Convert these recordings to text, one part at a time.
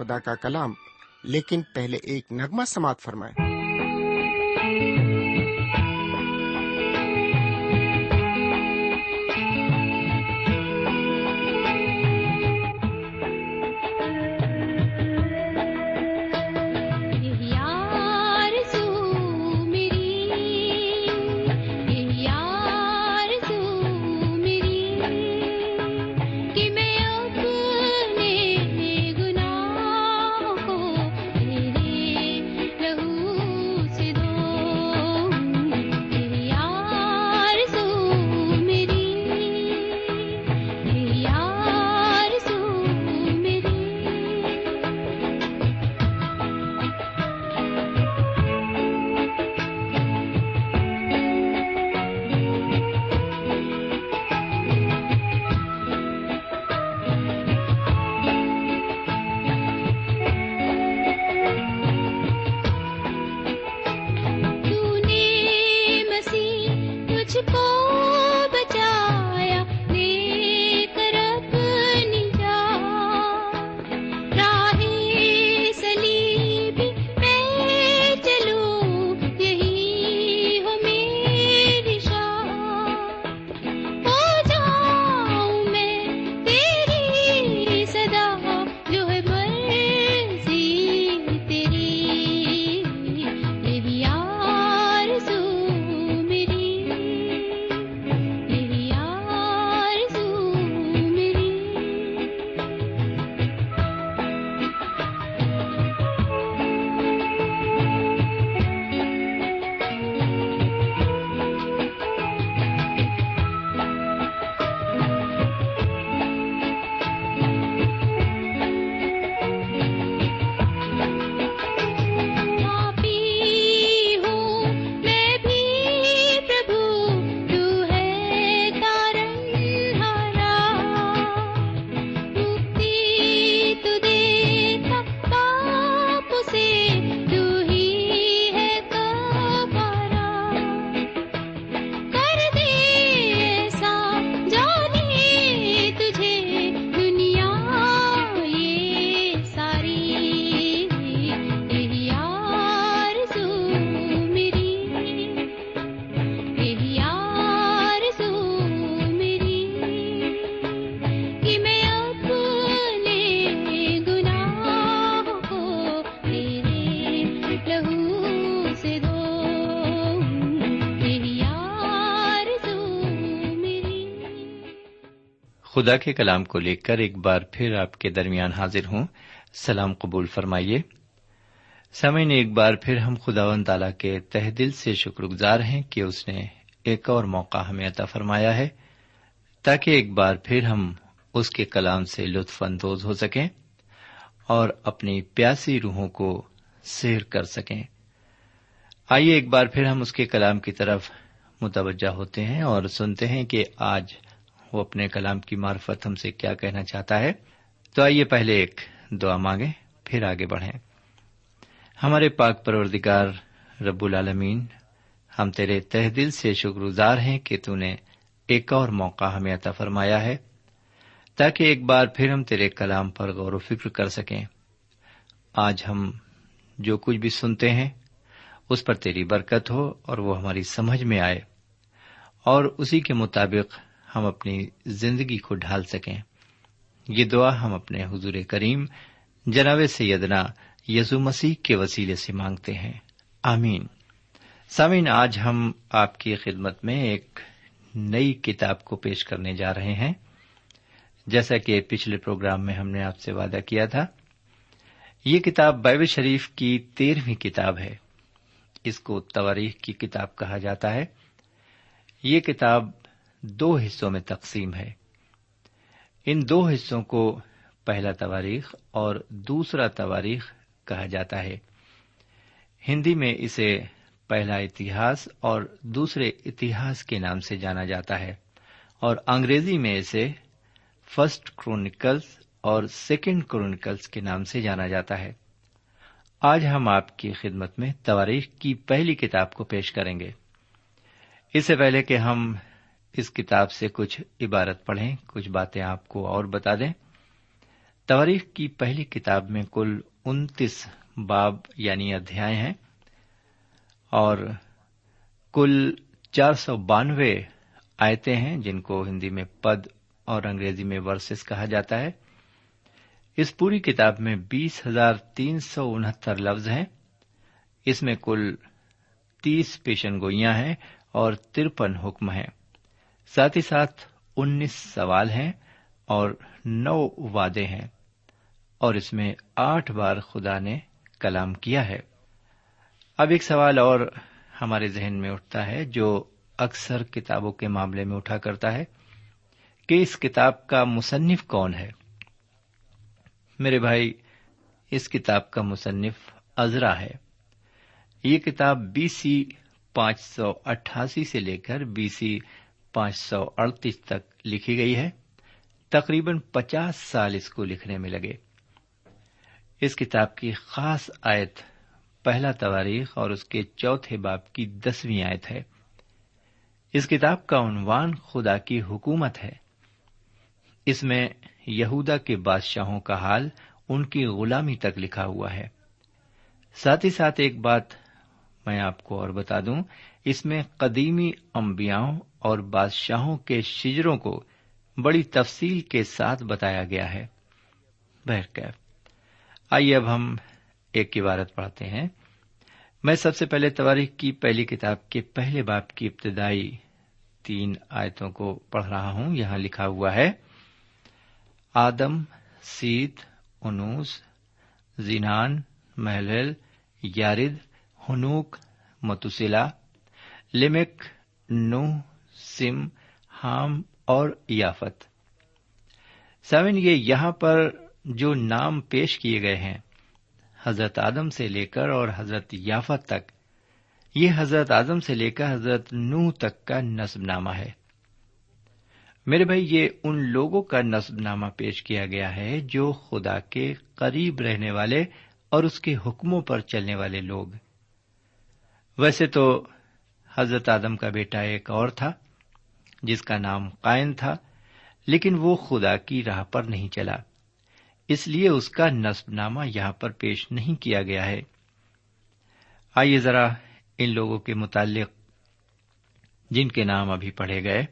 خدا کا کلام لیکن پہلے ایک نغمہ سماعت فرمائے خدا کے کلام کو لے کر ایک بار پھر آپ کے درمیان حاضر ہوں۔ سلام قبول فرمائیے۔ سمعین ایک بار پھر ہم خدا و تعالی کے تہ دل سے شکر گزار ہیں کہ اس نے ایک اور موقع ہمیں عطا فرمایا ہے، تاکہ ایک بار پھر ہم اس کے کلام سے لطف اندوز ہو سکیں اور اپنی پیاسی روحوں کو سیر کر سکیں۔ آئیے ایک بار پھر ہم اس کے کلام کی طرف متوجہ ہوتے ہیں اور سنتے ہیں کہ آج وہ اپنے کلام کی معرفت ہم سے کیا کہنا چاہتا ہے؟ تو آئیے پہلے ایک دعا مانگیں، پھر آگے بڑھیں۔ ہمارے پاک پروردگار رب العالمین، ہم تیرے تہ دل سے شکر گزار ہیں کہ تو نے ایک اور موقع ہمیں عطا فرمایا ہے، تاکہ ایک بار پھر ہم تیرے کلام پر غور و فکر کر سکیں۔ آج ہم جو کچھ بھی سنتے ہیں، اس پر تیری برکت ہو اور وہ ہماری سمجھ میں آئے، اور اسی کے مطابق ہم اپنی زندگی کو ڈھال سکیں۔ یہ دعا ہم اپنے حضور کریم جناب سیدنا یسو مسیح کے وسیلے سے مانگتے ہیں۔ آمین۔ سامعین، آج ہم آپ کی خدمت میں ایک نئی کتاب کو پیش کرنے جا رہے ہیں۔ جیسا کہ پچھلے پروگرام میں ہم نے آپ سے وعدہ کیا تھا، یہ کتاب بائبل شریف کی تیرہویں کتاب ہے۔ اس کو تواریخ کی کتاب کہا جاتا ہے۔ یہ کتاب دو حصوں میں تقسیم ہے۔ ان دو حصوں کو پہلا تواریخ اور دوسرا تواریخ کہا جاتا ہے۔ ہندی میں اسے پہلا اتہاس اور دوسرے اتہاس کے نام سے جانا جاتا ہے اور انگریزی میں اسے فرسٹ کرونیکلس اور سیکنڈ کرونیکلس کے نام سے جانا جاتا ہے۔ آج ہم آپ کی خدمت میں تواریخ کی پہلی کتاب کو پیش کریں گے۔ اس سے پہلے کہ ہم اس کتاب سے کچھ عبارت پڑھیں، کچھ باتیں آپ کو اور بتا دیں۔ تواریخ کی پہلی کتاب میں کل انتیس باب یعنی ادھیائے ہیں اور کل چار سو بانوے آیتیں ہیں جن کو ہندی میں پد اور انگریزی میں ورسز کہا جاتا ہے۔ اس پوری کتاب میں بیس ہزار تین سو انہتر لفظ ہیں۔ اس میں کل تیس پیشن گوئیاں ہیں اور ترپن حکم ہیں۔ ساتھ ہی ساتھ انیس سوال ہیں اور نو وعدے ہیں اور اس میں آٹھ بار خدا نے کلام کیا ہے۔ اب ایک سوال اور ہمارے ذہن میں اٹھتا ہے جو اکثر کتابوں کے معاملے میں اٹھا کرتا ہے کہ اس کتاب کا مصنف کون ہے؟ میرے بھائی، اس کتاب کا مصنف ازرا ہے۔ یہ کتاب بی سی پانچ سو اٹھاسی سے لے کر بی سی پانچ سو اڑتیس تک لکھی گئی ہے۔ تقریباً پچاس سال اس کو لکھنے میں لگے۔ اس کتاب کی خاص آیت پہلا تواریخ اور اس کے چوتھے باپ کی دسویں آیت ہے۔ اس کتاب کا عنوان خدا کی حکومت ہے۔ اس میں یہودا کے بادشاہوں کا حال ان کی غلامی تک لکھا ہوا ہے۔ ساتھ ہی ساتھ ایک بات میں آپ کو اور بتا دوں، اس میں قدیمی امبیاؤں اور بادشاہوں کے شجروں کو بڑی تفصیل کے ساتھ بتایا گیا ہے۔ بہرکیف آئیے اب ہم ایک عبارت پڑھتے ہیں۔ میں سب سے پہلے تواریخ کی پہلی کتاب کے پہلے باپ کی ابتدائی تین آیتوں کو پڑھ رہا ہوں۔ یہاں لکھا ہوا ہے، آدم، سیت، انوس، زینان محل یارد ہنوک متسلا لمک نو، سم، ہام اور یافت۔ سیون یہ یہاں پر جو نام پیش کیے گئے ہیں، حضرت آدم سے لے کر اور حضرت یافت تک، یہ حضرت آدم سے لے کر حضرت نو تک کا نصب نامہ ہے۔ میرے بھائی، یہ ان لوگوں کا نصب نامہ پیش کیا گیا ہے جو خدا کے قریب رہنے والے اور اس کے حکموں پر چلنے والے لوگ۔ ویسے تو حضرت آدم کا بیٹا ایک اور تھا، جس کا نام قائن تھا، لیکن وہ خدا کی راہ پر نہیں چلا۔ اس لیے اس کا نصب نامہ یہاں پر پیش نہیں کیا گیا ہے۔ آئیے ذرا ان لوگوں کے متعلق، جن کے نام ابھی پڑھے گئے،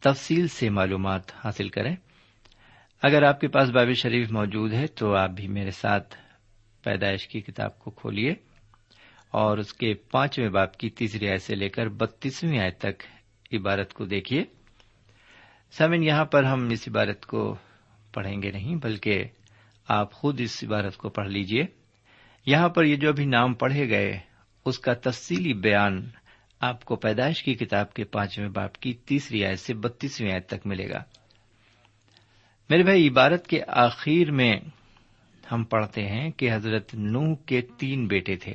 تفصیل سے معلومات حاصل کریں۔ اگر آپ کے پاس باب شریف موجود ہے تو آپ بھی میرے ساتھ پیدائش کی کتاب کو کھولیے۔ اور اس کے پانچویں باپ کی تیسری آیت سے لے کر بتیسویں آیت تک عبارت کو دیکھیے۔ سمن یہاں پر ہم اس عبارت کو پڑھیں گے نہیں، بلکہ آپ خود اس عبارت کو پڑھ لیجیے یہاں پر یہ جو ابھی نام پڑھے گئے، اس کا تفصیلی بیان آپ کو پیدائش کی کتاب کے پانچویں باپ کی تیسری آیت سے بتیسویں آیت تک ملے گا۔ میرے بھائی، عبارت کے آخر میں ہم پڑھتے ہیں کہ حضرت نوح کے تین بیٹے تھے۔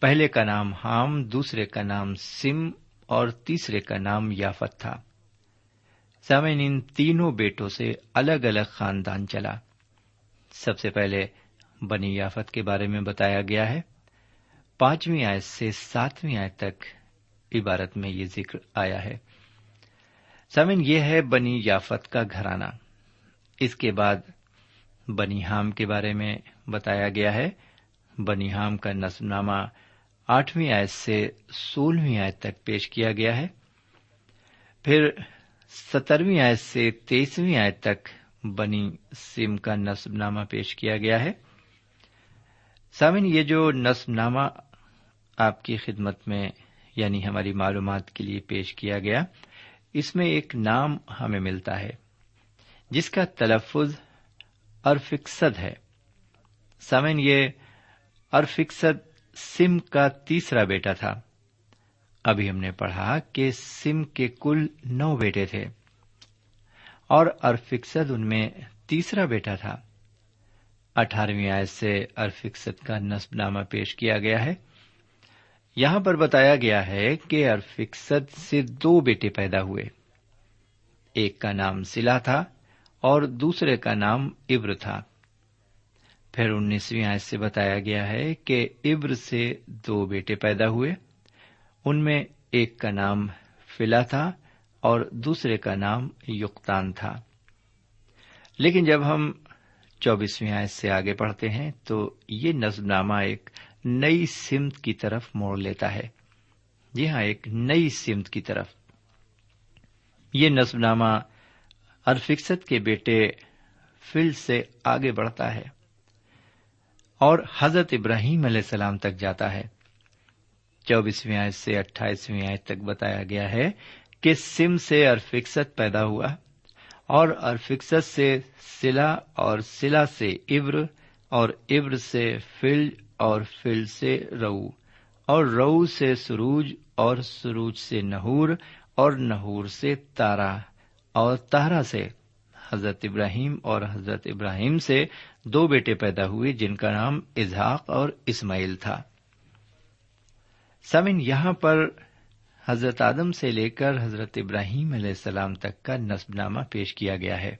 پہلے کا نام ہام دوسرے کا نام سم اور تیسرے کا نام یافت تھا۔ سامعین، ان تینوں بیٹوں سے الگ الگ خاندان چلا۔ سب سے پہلے بنی یافت کے بارے میں بتایا گیا ہے۔ پانچویں آیت سے ساتویں آیت تک عبارت میں یہ ذکر آیا ہے۔ سمن یہ ہے بنی یافت کا گھرانہ۔ اس کے بعد بنی ہام کے بارے میں بتایا گیا ہے۔ بنی ہام کا نصب نامہ آٹھویں آیت سے سولہویں آیت تک پیش کیا گیا ہے۔ پھر سترویں آیت سے تیسویں آیت تک بنی سم کا نصب نامہ پیش کیا گیا ہے۔ سامن یہ جو نصب نامہ آپ کی خدمت میں یعنی ہماری معلومات کے لیے پیش کیا گیا، اس میں ایک نام ہمیں ملتا ہے، جس کا تلفظ ارفکسد ہے۔ سامن یہ ارفکسد سم کا تیسرا بیٹا تھا۔ ابھی ہم نے پڑھا کہ سم کے کل نو بیٹے تھے اور ارفکسد ان میں تیسرا بیٹا تھا۔ اٹھارہویں آیت سے ارفکست کا نصب نامہ پیش کیا گیا ہے۔ یہاں پر بتایا گیا ہے کہ ارفکست سے دو بیٹے پیدا ہوئے۔ ایک کا نام سلا تھا اور دوسرے کا نام ابر تھا۔ پھر انیسویں آیت سے بتایا گیا ہے کہ ابر سے دو بیٹے پیدا ہوئے۔ ان میں ایک کا نام فلا تھا اور دوسرے کا نام یقتان تھا۔ لیکن جب ہم چوبیسویں آیت سے آگے پڑھتے ہیں تو یہ نظم نامہ ایک نئی سمت کی طرف موڑ لیتا ہے۔ جی ہاں ایک نئی سمت کی طرف۔ یہ نظم نامہ ارفکست کے بیٹے فل سے آگے بڑھتا ہے۔ اور حضرت ابراہیم علیہ السلام تک جاتا ہے۔ چوبیسویں آیت سے اٹھائیسویں آیت تک بتایا گیا ہے کہ سم سے ارفکست پیدا ہوا اور ارفکست سے سلا اور سلا سے ابر اور ابر سے فل اور فل سے رو اور رو سے سروج اور سروج سے نہور اور نہور سے تارا اور تارا سے۔ حضرت ابراہیم اور حضرت ابراہیم سے دو بیٹے پیدا ہوئے جن کا نام اظہاق اور اسماعیل تھا۔ سمن یہاں پر حضرت آدم سے لے کر حضرت ابراہیم علیہ السلام تک کا نصب نامہ پیش کیا گیا ہے۔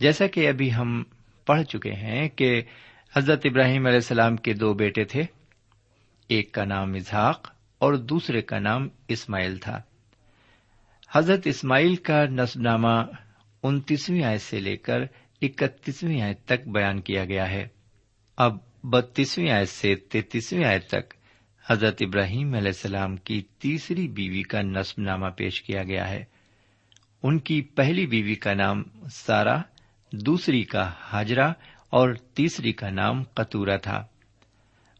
جیسا کہ ابھی ہم پڑھ چکے ہیں کہ حضرت ابراہیم علیہ السلام کے دو بیٹے تھے۔ ایک کا نام اظہاق اور دوسرے کا نام اسماعیل تھا۔ حضرت اسماعیل کا نصب نامہ انتیسویں آیت سے لے کر اکتیسویں آیت تک بیان کیا گیا ہے۔ اب بتیسویں آیت سے تینتیسویں آیت تک حضرت ابراہیم علیہ السلام کی تیسری بیوی کا نصب نامہ پیش کیا گیا ہے۔ ان کی پہلی بیوی کا نام سارا دوسری کا حاجرہ اور تیسری کا نام قطورا تھا۔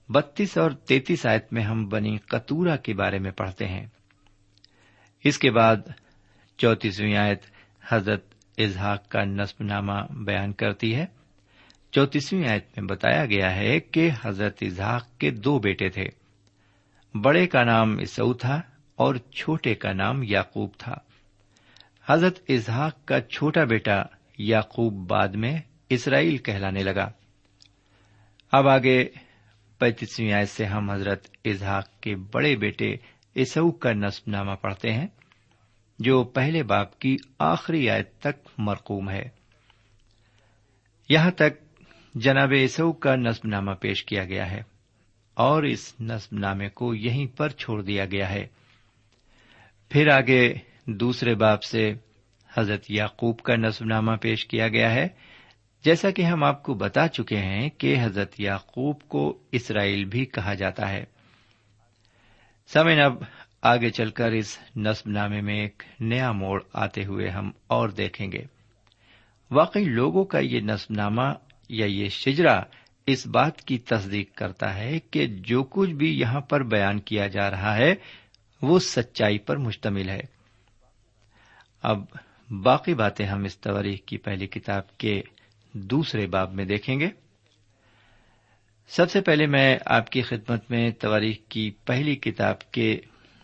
بتیس اور تینتیس آیت میں ہم بنی قطورا کے بارے میں پڑھتے ہیں۔ اس کے بعد چوتیسویں آیت حضرت اظہاق کا نصب نامہ بیان کرتی ہے۔ چوتیسویں آیت میں بتایا گیا ہے کہ حضرت اظہاق کے دو بیٹے تھے۔ بڑے کا نام اسو تھا اور چھوٹے کا نام یاقوب تھا۔ حضرت اظہاق کا چھوٹا بیٹا یاقوب بعد میں اسرائیل کہلانے لگا۔ اب آگے پینتیسویں آیت سے ہم حضرت اظہاق کے بڑے بیٹے اسو کا نصب نامہ پڑھتے ہیں۔ جو پہلے باپ کی آخری آیت تک مرقوم ہے۔ یہاں تک جناب اسو کا نصب نامہ پیش کیا گیا ہے اور اس نصب نامے کو یہیں پر چھوڑ دیا گیا ہے۔ پھر آگے دوسرے باپ سے حضرت یعقوب کا نصب نامہ پیش کیا گیا ہے۔ جیسا کہ ہم آپ کو بتا چکے ہیں کہ حضرت یعقوب کو اسرائیل بھی کہا جاتا ہے۔ سمن اب آگے چل کر اس نصب نامے میں ایک نیا موڑ آتے ہوئے ہم اور دیکھیں گے۔ واقعی لوگوں کا یہ نصب نامہ یا یہ شجرا اس بات کی تصدیق کرتا ہے کہ جو کچھ بھی یہاں پر بیان کیا جا رہا ہے، وہ سچائی پر مشتمل ہے۔ اب باقی باتیں ہم اس تواریخ کی پہلی کتاب کے دوسرے باب میں دیکھیں گے۔ سب سے پہلے میں آپ کی خدمت میں تواریخ کی پہلی کتاب کے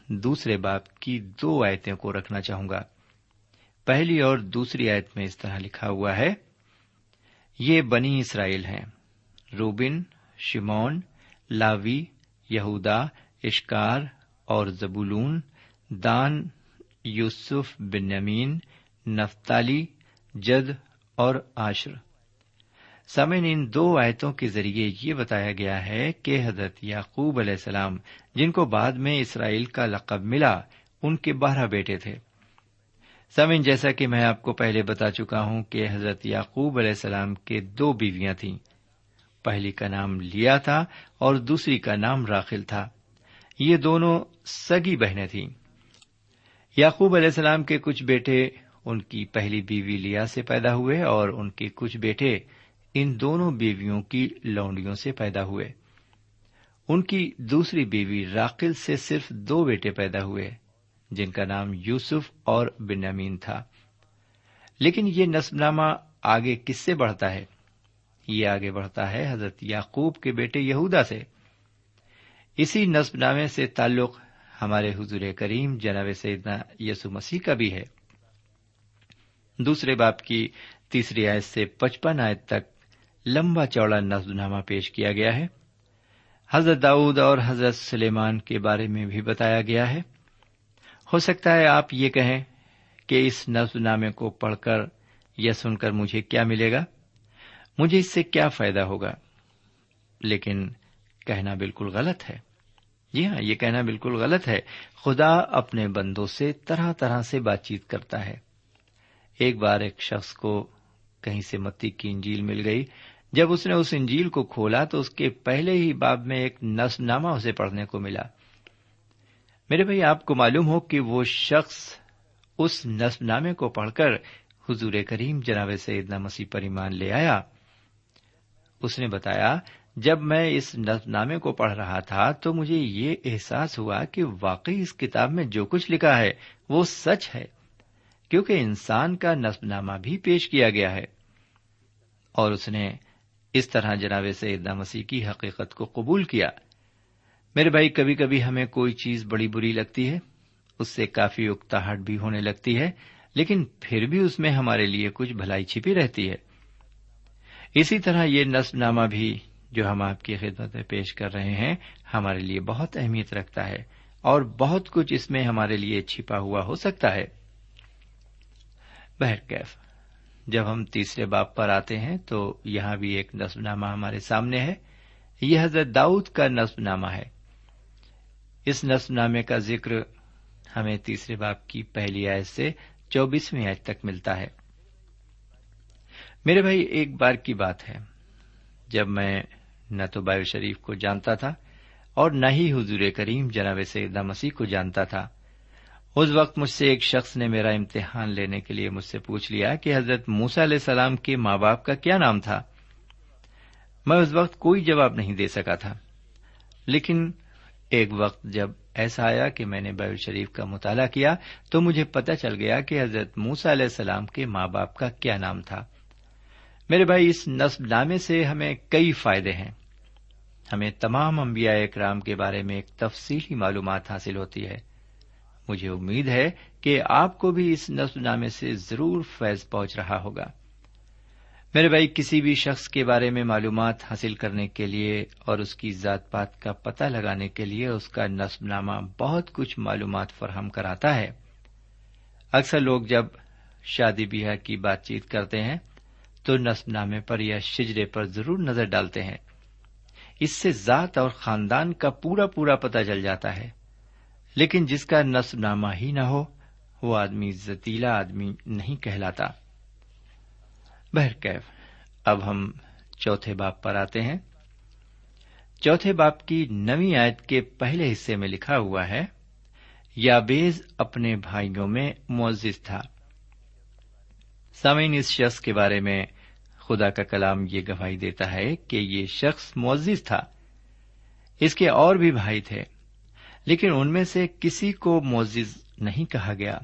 دوسرے باب کی دو آیتیں کو رکھنا چاہوں گا۔ پہلی اور دوسری آیت میں اس طرح لکھا ہوا ہے، یہ بنی اسرائیل ہیں۔ روبن شمون لاوی، یہودا، اشکار اور زبولون، دان، یوسف بنیامین نفتالی، جد اور آشر سمن ان دو آیتوں کے ذریعے یہ بتایا گیا ہے کہ حضرت یعقوب علیہ السلام، جن کو بعد میں اسرائیل کا لقب ملا، ان کے بارہ بیٹے تھے۔ سمن جیسا کہ میں آپ کو پہلے بتا چکا ہوں کہ حضرت یعقوب علیہ السلام کے دو بیویاں تھیں۔ پہلی کا نام لیا تھا اور دوسری کا نام راخل تھا۔ یہ دونوں سگی بہنیں تھیں۔ یعقوب علیہ السلام کے کچھ بیٹے، ان کی پہلی بیوی لیا سے پیدا ہوئے اور ان کے کچھ بیٹے ان دونوں بیویوں کی لونڈیوں سے پیدا ہوئے۔ ان کی دوسری بیوی راقل سے صرف دو بیٹے پیدا ہوئے، جن کا نام یوسف اور بنیامین تھا۔ لیکن یہ نصب نامہ آگے کس سے بڑھتا ہے؟ یہ آگے بڑھتا ہے حضرت یعقوب کے بیٹے یہودا سے۔ اسی نصب نامے سے تعلق ہمارے حضور کریم جناب سیدنا یسو مسیح کا بھی ہے۔ دوسرے باپ کی تیسری آیت سے پچپن آیت تک لمبا چوڑا نزد نامہ پیش کیا گیا ہے۔ حضرت داؤد اور حضرت سلیمان کے بارے میں بھی بتایا گیا ہے۔ ہو سکتا ہے آپ یہ کہیں کہ اس نزد نامے کو پڑھ کر یا سن کر مجھے کیا ملے گا؟ مجھے اس سے کیا فائدہ ہوگا؟ لیکن کہنا بالکل غلط ہے۔ جی ہاں یہ کہنا بالکل غلط ہے۔ خدا اپنے بندوں سے طرح طرح سے بات چیت کرتا ہے۔ ایک بار ایک شخص کو کہیں سے متی کی انجیل مل گئی۔ جب اس نے اس انجیل کو کھولا تو اس کے پہلے ہی باب میں ایک نس نامہ اسے پڑھنے کو ملا۔ میرے بھائی، آپ کو معلوم ہو کہ وہ شخص اس نصب نامے کو پڑھ کر حضور کریم جناب سیدنا مسیح پر ایمان لے آیا۔ اس نے بتایا، جب میں اس نصب نامے کو پڑھ رہا تھا تو مجھے یہ احساس ہوا کہ واقعی اس کتاب میں جو کچھ لکھا ہے وہ سچ ہے، کیونکہ انسان کا نصب نامہ بھی پیش کیا گیا ہے۔ اور اس نے اس طرح جناب سیدنا مسیح کی حقیقت کو قبول کیا۔ میرے بھائی کبھی کبھی ہمیں کوئی چیز بڑی بری لگتی ہے، اس سے کافی اکتاہٹ بھی ہونے لگتی ہے، لیکن پھر بھی اس میں ہمارے لیے کچھ بھلائی چھپی رہتی ہے۔ اسی طرح یہ نصب نامہ بھی جو ہم آپ کی خدمت میں پیش کر رہے ہیں، ہمارے لیے بہت اہمیت رکھتا ہے اور بہت کچھ اس میں ہمارے لیے چھپا ہوا ہو سکتا ہے۔ بہرکیف۔ جب ہم تیسرے باپ پر آتے ہیں تو یہاں بھی ایک نصب نامہ ہمارے سامنے ہے۔ یہ حضرت داؤد کا نصب نامہ ہے۔ اس نصب نامے کا ذکر ہمیں تیسرے باپ کی پہلی آیت سے چوبیسویں آیت تک ملتا ہے۔ میرے بھائی، ایک بار کی بات ہے۔ جب میں نہ تو بائو شریف کو جانتا تھا اور نہ ہی حضور کریم جناب سیدہ مسیح کو جانتا تھا اس وقت مجھ سے ایک شخص نے میرا امتحان لینے کے لیے مجھ سے پوچھ لیا کہ حضرت موسا علیہ السلام کے ماں باپ کا کیا نام تھا۔ میں اس وقت کوئی جواب نہیں دے سکا تھا۔ لیکن ایک وقت جب ایسا آیا کہ میں نے بائبل شریف کا مطالعہ کیا تو مجھے پتا چل گیا کہ حضرت موسا علیہ السلام کے ماں باپ کا کیا نام تھا۔ میرے بھائی، اس نصب نامے سے ہمیں کئی فائدے ہیں۔ ہمیں تمام انبیاء اکرام کے بارے میں ایک تفصیلی معلومات حاصل ہوتی ہے۔ مجھے امید ہے کہ آپ کو بھی اس نصب نامے سے ضرور فیض پہنچ رہا ہوگا۔ میرے بھائی، کسی بھی شخص کے بارے میں معلومات حاصل کرنے کے لیے اور اس کی ذات پات کا پتہ لگانے کے لیے اس کا نصب نامہ بہت کچھ معلومات فراہم کراتا ہے۔ اکثر لوگ جب شادی بیاہ کی بات چیت کرتے ہیں تو نصب نامے پر یا شجرے پر ضرور نظر ڈالتے ہیں۔ اس سے ذات اور خاندان کا پورا پورا پتہ چل جاتا ہے۔ لیکن جس کا نصب نامہ ہی نہ ہو، وہ آدمی زتیلا آدمی نہیں کہلاتا۔ بہرکیف اب ہم چوتھے باپ پر آتے ہیں۔ چوتھے باپ کی نوی آیت کے پہلے حصے میں لکھا ہوا ہے، یابیز اپنے بھائیوں میں معزز تھا۔ سامعین، اس شخص کے بارے میں خدا کا کلام یہ گواہی دیتا ہے کہ یہ شخص معزز تھا۔ اس کے اور بھی بھائی تھے۔ لیکن ان میں سے کسی کو معزز نہیں کہا گیا۔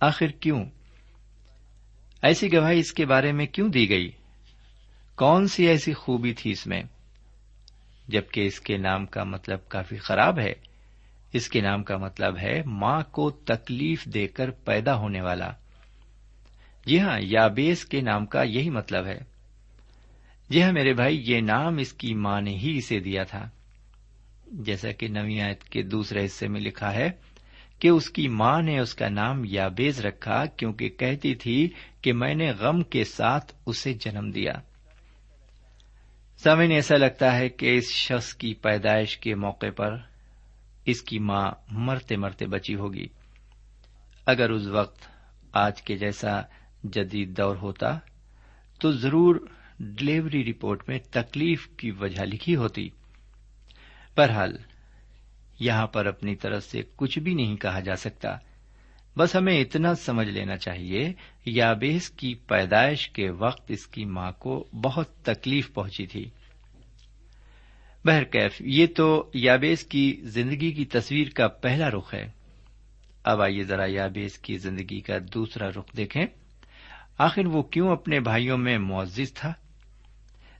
آخر کیوں؟ ایسی گواہی اس کے بارے میں کیوں دی گئی؟ کون سی ایسی خوبی تھی اس میں؟ جبکہ اس کے نام کا مطلب کافی خراب ہے۔ اس کے نام کا مطلب ہے ماں کو تکلیف دے کر پیدا ہونے والا۔ جی ہاں یابیس کے نام کا یہی مطلب ہے۔ جی ہاں میرے بھائی، یہ نام اس کی ماں نے ہی اسے دیا تھا۔ جیسا کہ نوی آیت کے دوسرے حصے میں لکھا ہے کہ اس کی ماں نے اس کا نام یابیز رکھا کیونکہ کہتی تھی کہ میں نے غم کے ساتھ اسے جنم دیا۔ سمن ایسا لگتا ہے کہ اس شخص کی پیدائش کے موقع پر اس کی ماں مرتے مرتے بچی ہوگی۔ اگر اس وقت آج کے جیسا جدید دور ہوتا تو ضرور ڈلیوری رپورٹ میں تکلیف کی وجہ لکھی ہوتی۔ بہرحال یہاں پر اپنی طرف سے کچھ بھی نہیں کہا جا سکتا۔ بس ہمیں اتنا سمجھ لینا چاہیے، یابیس کی پیدائش کے وقت اس کی ماں کو بہت تکلیف پہنچی تھی۔ بہرکیف، یہ تو یابیس کی زندگی کی تصویر کا پہلا رخ ہے۔ اب آئیے ذرا یابیس کی زندگی کا دوسرا رخ دیکھیں۔ آخر وہ کیوں اپنے بھائیوں میں معزز تھا؟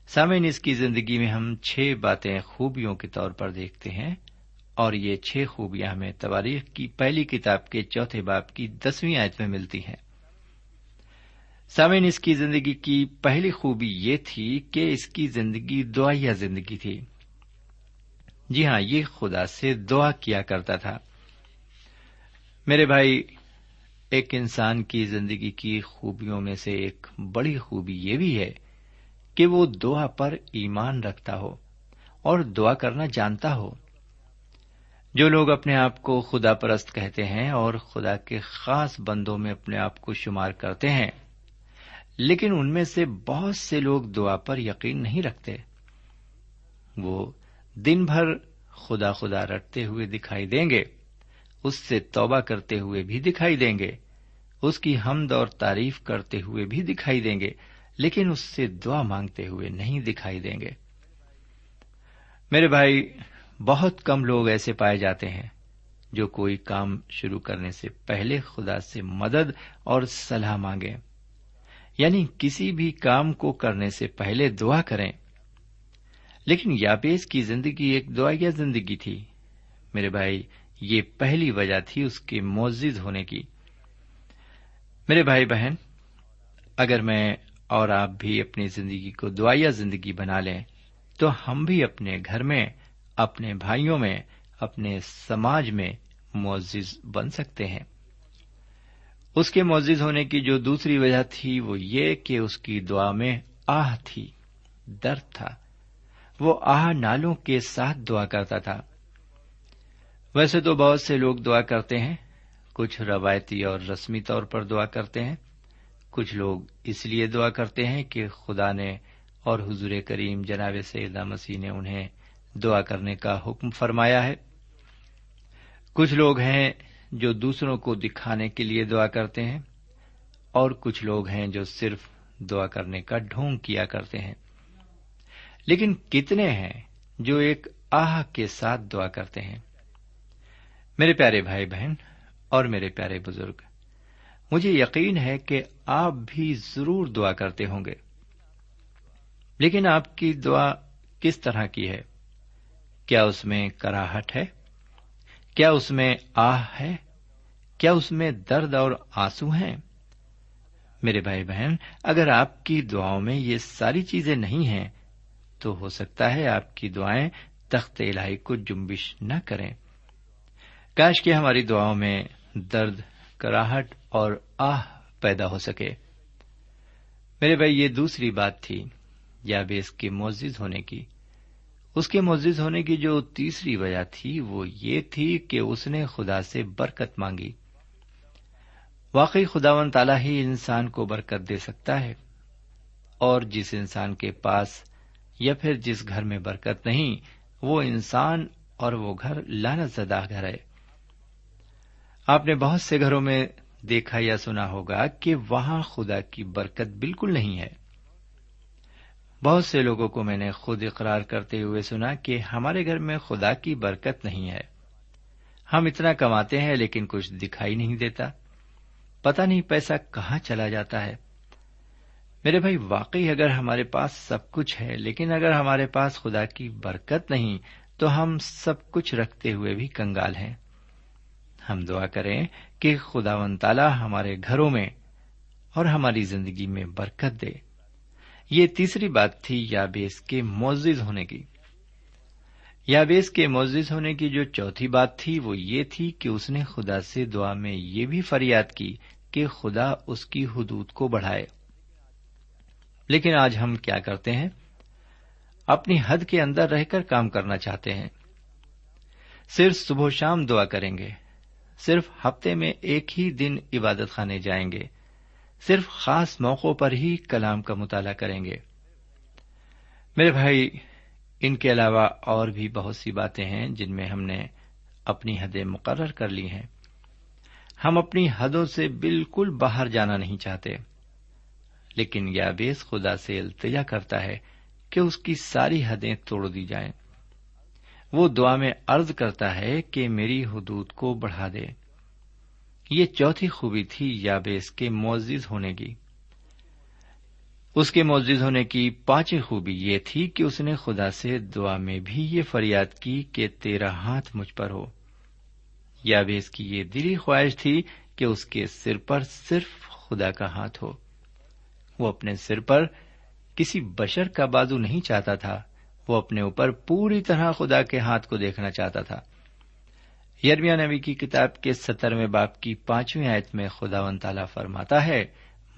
سامعین، اس کی زندگی میں ہم چھ باتیں خوبیوں کے طور پر دیکھتے ہیں اور یہ چھ خوبیاں ہمیں تواریخ کی پہلی کتاب کے چوتھے باپ کی دسویں آیت میں ملتی ہیں۔ سامعین، اس کی زندگی کی پہلی خوبی یہ تھی کہ اس کی زندگی دعائیا زندگی تھی۔ جی ہاں یہ خدا سے دعا کیا کرتا تھا۔ میرے بھائی، ایک انسان کی زندگی کی خوبیوں میں سے ایک بڑی خوبی یہ بھی ہے کہ وہ دعا پر ایمان رکھتا ہو اور دعا کرنا جانتا ہو۔ جو لوگ اپنے آپ کو خدا پرست کہتے ہیں اور خدا کے خاص بندوں میں اپنے آپ کو شمار کرتے ہیں، لیکن ان میں سے بہت سے لوگ دعا پر یقین نہیں رکھتے۔ وہ دن بھر خدا خدا رٹتے ہوئے دکھائی دیں گے، اس سے توبہ کرتے ہوئے بھی دکھائی دیں گے، اس کی حمد اور تعریف کرتے ہوئے بھی دکھائی دیں گے۔ لیکن اس سے دعا مانگتے ہوئے نہیں دکھائی دیں گے۔ میرے بھائی، بہت کم لوگ ایسے پائے جاتے ہیں جو کوئی کام شروع کرنے سے پہلے خدا سے مدد اور صلاح مانگے یعنی کسی بھی کام کو کرنے سے پہلے دعا کریں۔ لیکن یاپیس کی زندگی ایک دعائیا زندگی تھی۔ میرے بھائی، یہ پہلی وجہ تھی اس کے معزز ہونے کی۔ میرے بھائی بہن، اگر میں اور آپ بھی اپنی زندگی کو دعائیا زندگی بنا لیں، تو ہم بھی اپنے گھر میں، اپنے بھائیوں میں، اپنے سماج میں معزز بن سکتے ہیں۔ اس کے معزز ہونے کی جو دوسری وجہ تھی وہ یہ کہ اس کی دعا میں آہ تھی، درد تھا۔ وہ آہ نالوں کے ساتھ دعا کرتا تھا۔ ویسے تو بہت سے لوگ دعا کرتے ہیں، کچھ روایتی اور رسمی طور پر دعا کرتے ہیں۔ کچھ لوگ اس لیے دعا کرتے ہیں کہ خدا نے اور حضور کریم جناب سیدہ مسیح نے انہیں دعا کرنے کا حکم فرمایا ہے۔ کچھ لوگ ہیں جو دوسروں کو دکھانے کے لیے دعا کرتے ہیں اور کچھ لوگ ہیں جو صرف دعا کرنے کا ڈھونگ کیا کرتے ہیں۔ لیکن کتنے ہیں جو ایک آہ کے ساتھ دعا کرتے ہیں؟ میرے پیارے بھائی بہن اور میرے پیارے بزرگ مجھے یقین ہے کہ آپ بھی ضرور دعا کرتے ہوں گے۔ لیکن آپ کی دعا کس طرح کی ہے؟ کیا اس میں کراہٹ ہے؟ کیا اس میں آہ ہے؟ کیا اس میں درد اور آنسو ہیں؟ میرے بھائی بہن، اگر آپ کی دعاؤں میں یہ ساری چیزیں نہیں ہیں، تو ہو سکتا ہے آپ کی دعائیں تخت الہی کو جمبش نہ کریں۔ کاش کہ ہماری دعاؤں میں درد کراہٹ اور آہ پیدا ہو سکے۔ میرے بھائی، یہ دوسری بات تھی، یا بیس کے معزز ہونے کی۔ اس کے معزز ہونے کی جو تیسری وجہ تھی، وہ یہ تھی کہ اس نے خدا سے برکت مانگی۔ واقعی خدا و تعالی ہی انسان کو برکت دے سکتا ہے، اور جس انسان کے پاس یا پھر جس گھر میں برکت نہیں، وہ انسان اور وہ گھر لانت زدہ گھر ہے۔ آپ نے بہت سے گھروں میں دیکھا یا سنا ہوگا کہ وہاں خدا کی برکت بالکل نہیں ہے۔ بہت سے لوگوں کو میں نے خود اقرار کرتے ہوئے سنا کہ ہمارے گھر میں خدا کی برکت نہیں ہے۔ ہم اتنا کماتے ہیں لیکن کچھ دکھائی نہیں دیتا۔ پتا نہیں پیسہ کہاں چلا جاتا ہے۔ میرے بھائی، واقعی اگر ہمارے پاس سب کچھ ہے، لیکن اگر ہمارے پاس خدا کی برکت نہیں، تو ہم سب کچھ رکھتے ہوئے بھی کنگال ہیں۔ ہم دعا کریں کہ خدا و تعالی ہمارے گھروں میں اور ہماری زندگی میں برکت دے۔ یہ تیسری بات تھی یابیس کے معزز ہونے کی۔ یابیس کے معزز ہونے کی جو چوتھی بات تھی وہ یہ تھی کہ اس نے خدا سے دعا میں یہ بھی فریاد کی کہ خدا اس کی حدود کو بڑھائے۔ لیکن آج ہم کیا کرتے ہیں؟ اپنی حد کے اندر رہ کر کام کرنا چاہتے ہیں۔ صرف صبح شام دعا کریں گے۔ صرف ہفتے میں ایک ہی دن عبادت خانے جائیں گے۔ صرف خاص موقعوں پر ہی کلام کا مطالعہ کریں گے۔ میرے بھائی، ان کے علاوہ اور بھی بہت سی باتیں ہیں جن میں ہم نے اپنی حدیں مقرر کر لی ہیں۔ ہم اپنی حدوں سے بالکل باہر جانا نہیں چاہتے، لیکن یا بیس خدا سے التجا کرتا ہے کہ اس کی ساری حدیں توڑ دی جائیں۔ وہ دعا میں ارض کرتا ہے کہ میری حدود کو بڑھا دے۔ یہ چوتھی خوبی تھی یابیس کے معزز ہونے کی۔ اس کے معزز ہونے کی پانچویں خوبی یہ تھی کہ اس نے خدا سے دعا میں بھی یہ فریاد کی کہ تیرا ہاتھ مجھ پر ہو۔ یابیس کی یہ دلی خواہش تھی کہ اس کے سر پر صرف خدا کا ہاتھ ہو۔ وہ اپنے سر پر کسی بشر کا بازو نہیں چاہتا تھا۔ وہ اپنے اوپر پوری طرح خدا کے ہاتھ کو دیکھنا چاہتا تھا۔ یرمیا نبی کی کتاب کے سترویں باپ کی پانچویں آیت میں خدا و تعالی فرماتا ہے،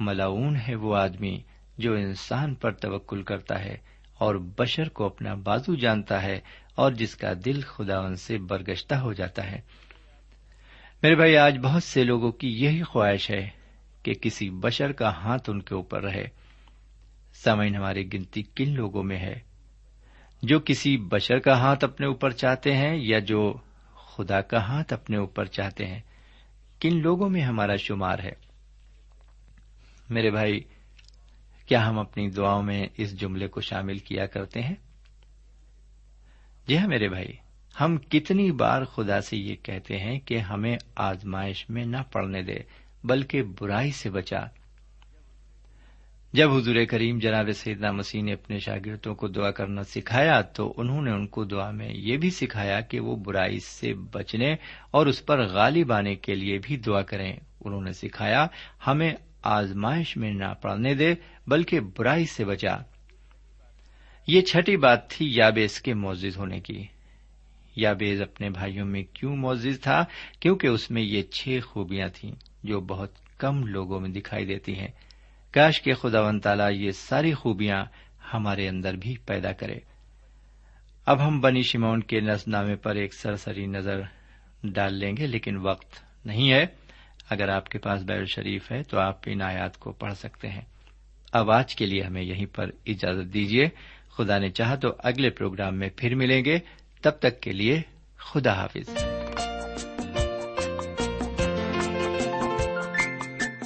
ملاون ہے وہ آدمی جو انسان پر توکل کرتا ہے اور بشر کو اپنا بازو جانتا ہے اور جس کا دل خدا ان سے برگشتہ ہو جاتا ہے۔ میرے بھائی، آج بہت سے لوگوں کی یہی خواہش ہے کہ کسی بشر کا ہاتھ ان کے اوپر رہے۔ سامعین، ہماری گنتی کن لوگوں میں ہے؟ جو کسی بشر کا ہاتھ اپنے اوپر چاہتے ہیں یا جو خدا کا ہاتھ اپنے اوپر چاہتے ہیں، کن لوگوں میں ہمارا شمار ہے؟ میرے بھائی، کیا ہم اپنی دعاؤں میں اس جملے کو شامل کیا کرتے ہیں؟ جی ہاں میرے بھائی، ہم کتنی بار خدا سے یہ کہتے ہیں کہ ہمیں آزمائش میں نہ پڑنے دے، بلکہ برائی سے بچا۔ جب حضور کریم جناب سیدنا مسیح نے اپنے شاگردوں کو دعا کرنا سکھایا تو انہوں نے ان کو دعا میں یہ بھی سکھایا کہ وہ برائی سے بچنے اور اس پر غالب آنے کے لیے بھی دعا کریں۔ انہوں نے سکھایا، ہمیں آزمائش میں نہ پڑنے دے، بلکہ برائی سے بچا۔ یہ چھٹی بات تھی یابیز کے معزز ہونے کی۔ یابیز اپنے بھائیوں میں کیوں معزز تھا؟ کیونکہ اس میں یہ چھ خوبیاں تھیں جو بہت کم لوگوں میں دکھائی دیتی ہیں۔ کاش کے خدا و تعالی یہ ساری خوبیاں ہمارے اندر بھی پیدا کرے۔ اب ہم بنی شمون کے نس نامے پر ایک سرسری نظر ڈال لیں گے، لیکن وقت نہیں ہے۔ اگر آپ کے پاس بیل شریف ہے تو آپ ان آیات کو پڑھ سکتے ہیں۔ اب آج کے لیے ہمیں یہیں پر اجازت دیجیے۔ خدا نے چاہ تو اگلے پروگرام میں پھر ملیں گے۔ تب تک کے لیے خدا حافظ۔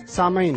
سامعین